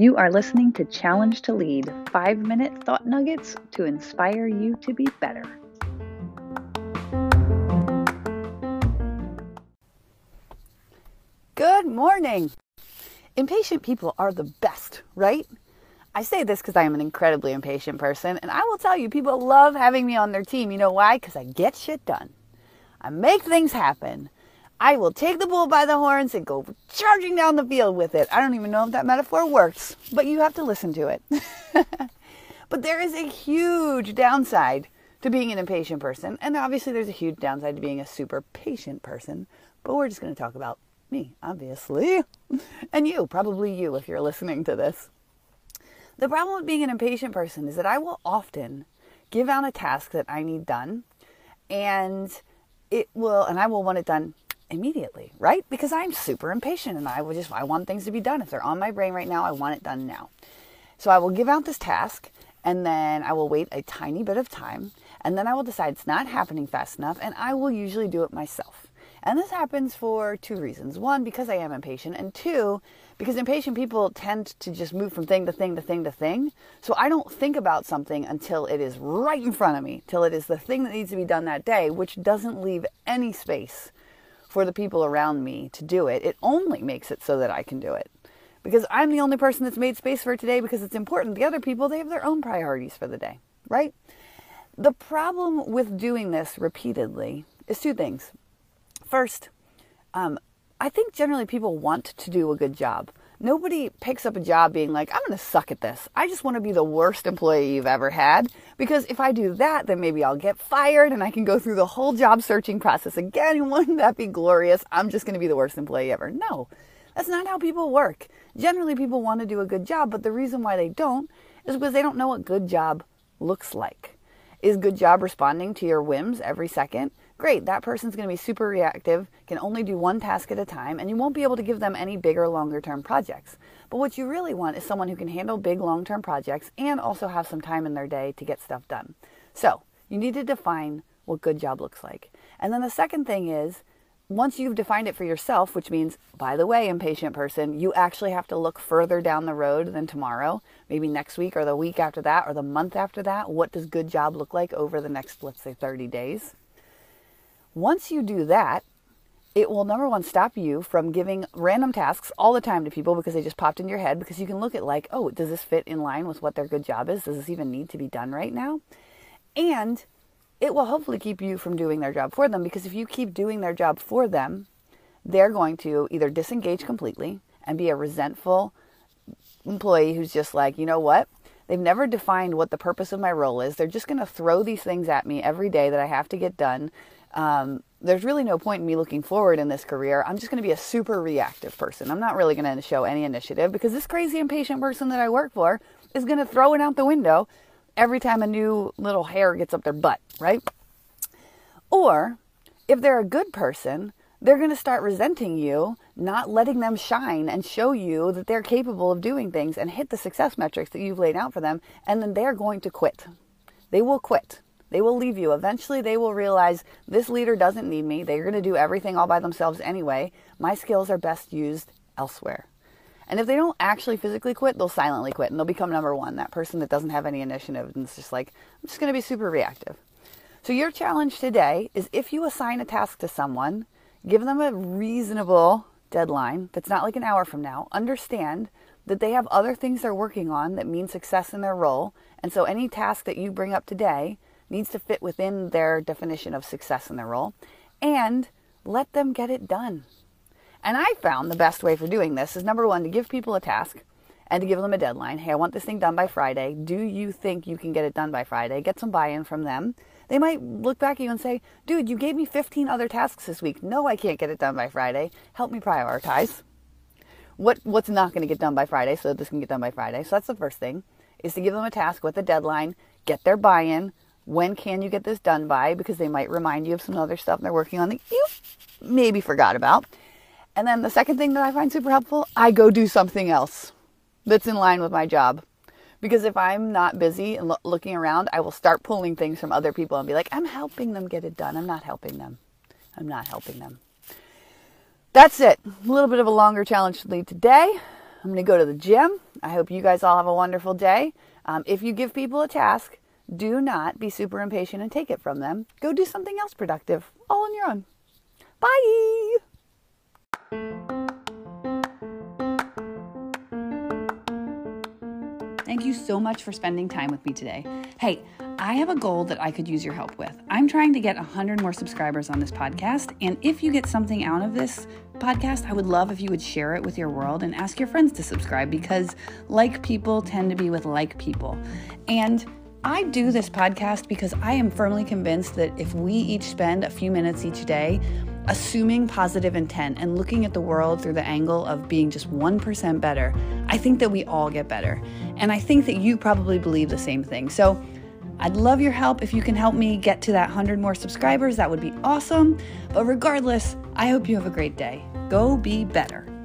You are listening to Challenge to Lead five minute thought nuggets to inspire you to be better. Good morning. Impatient people are the best, right? I say this because I am an incredibly impatient person, and I will tell you, people love having me on their team. You know why? Because I get shit done. I make things happen. I will take the bull by the horns and go charging down the field with it. I don't even know if that metaphor works, but you have to listen to it. but there is a huge downside to being an impatient person, and obviously there's a huge downside to being a super patient person, but we're just going to talk about me, obviously, and you, probably you if you're listening to this. The problem with being an impatient person is that I will often give out a task that I need done, and it will, and I will want it done immediately, right? Because I'm super impatient and I will just I want things to be done. If they're on my brain right now, I want it done now. So I will give out this task and then I will wait a tiny bit of time and then I will decide it's not happening fast enough and I will usually do it myself. And this happens for two reasons. One, because I am impatient, and two, because impatient people tend to just move from thing to thing to thing to thing. So I don't think about something until it is right in front of me, till it is the thing that needs to be done that day, which doesn't leave any space for the people around me to do it. It only makes it so that I can do it. Because I'm the only person that's made space for it today because it's important. The other people, they have their own priorities for the day, right? The problem with doing this repeatedly is two things. First, um, I think generally people want to do a good job. Nobody picks up a job being like, I'm going to suck at this. I just want to be the worst employee you've ever had. Because if I do that, then maybe I'll get fired and I can go through the whole job searching process again. Wouldn't that be glorious? I'm just going to be the worst employee ever. No, that's not how people work. Generally, people want to do a good job, but the reason why they don't is because they don't know what good job looks like. Is good job responding to your whims every second? Great, that person's going to be super reactive, can only do one task at a time, and you won't be able to give them any bigger, longer term projects. But what you really want is someone who can handle big, long term projects and also have some time in their day to get stuff done. So you need to define what good job looks like. And then the second thing is, once you've defined it for yourself, which means, by the way, impatient person, you actually have to look further down the road than tomorrow, maybe next week or the week after that or the month after that. What does good job look like over the next, let's say, 30 days? Once you do that, it will number one stop you from giving random tasks all the time to people because they just popped in your head because you can look at like oh does this fit in line with what their good job is? Does this even need to be done right now? And it will hopefully keep you from doing their job for them because if you keep doing their job for them they're going to either disengage completely and be a resentful employee who's just like you know what? They've never defined what the purpose of my role is. They're just going to throw these things at me every day that i have to get done um, there's really no point in me looking forward in this career. I'm just going to be a super reactive person. I'm not really going to show any initiative because this crazy impatient person that I work for is going to throw it out the window every time a new little hair gets up their butt, right? Or if they're a good person, they're going to start resenting you, not letting them shine and show you that they're capable of doing things and hit the success metrics that you've laid out for them, and then they're going to quit. They will quit. They will leave you. Eventually, they will realize this leader doesn't need me. They're going to do everything all by themselves anyway. My skills are best used elsewhere. And if they don't actually physically quit, they'll silently quit and they'll become number one, that person that doesn't have any initiative and it's just like, I'm just going to be super reactive. So, your challenge today is if you assign a task to someone, give them a reasonable deadline that's not like an hour from now. Understand that they have other things they're working on that mean success in their role. And so, any task that you bring up today, needs to fit within their definition of success in their role, and let them get it done. And I found the best way for doing this is number one, to give people a task and to give them a deadline. Hey, I want this thing done by Friday. Do you think you can get it done by Friday? Get some buy in from them. They might look back at you and say, dude, you gave me 15 other tasks this week. No, I can't get it done by Friday. Help me prioritize. What, what's not going to get done by Friday so this can get done by Friday? So that's the first thing is to give them a task with a deadline, get their buy in, when can you get this done by? Because they might remind you of some other stuff they're working on that you maybe forgot about. And then the second thing that I find super helpful, I go do something else that's in line with my job. Because if I'm not busy and lo- looking around, I will start pulling things from other people and be like, I'm helping them get it done. I'm not helping them. I'm not helping them. That's it. A little bit of a longer challenge to lead today. I'm going to go to the gym. I hope you guys all have a wonderful day. Um, if you give people a task, do not be super impatient and take it from them. Go do something else productive, all on your own. Bye. Thank you so much for spending time with me today. Hey, I have a goal that I could use your help with. I'm trying to get 100 more subscribers on this podcast, and if you get something out of this podcast, I would love if you would share it with your world and ask your friends to subscribe because like people tend to be with like people. And I do this podcast because I am firmly convinced that if we each spend a few minutes each day assuming positive intent and looking at the world through the angle of being just 1% better, I think that we all get better. And I think that you probably believe the same thing. So I'd love your help. If you can help me get to that 100 more subscribers, that would be awesome. But regardless, I hope you have a great day. Go be better.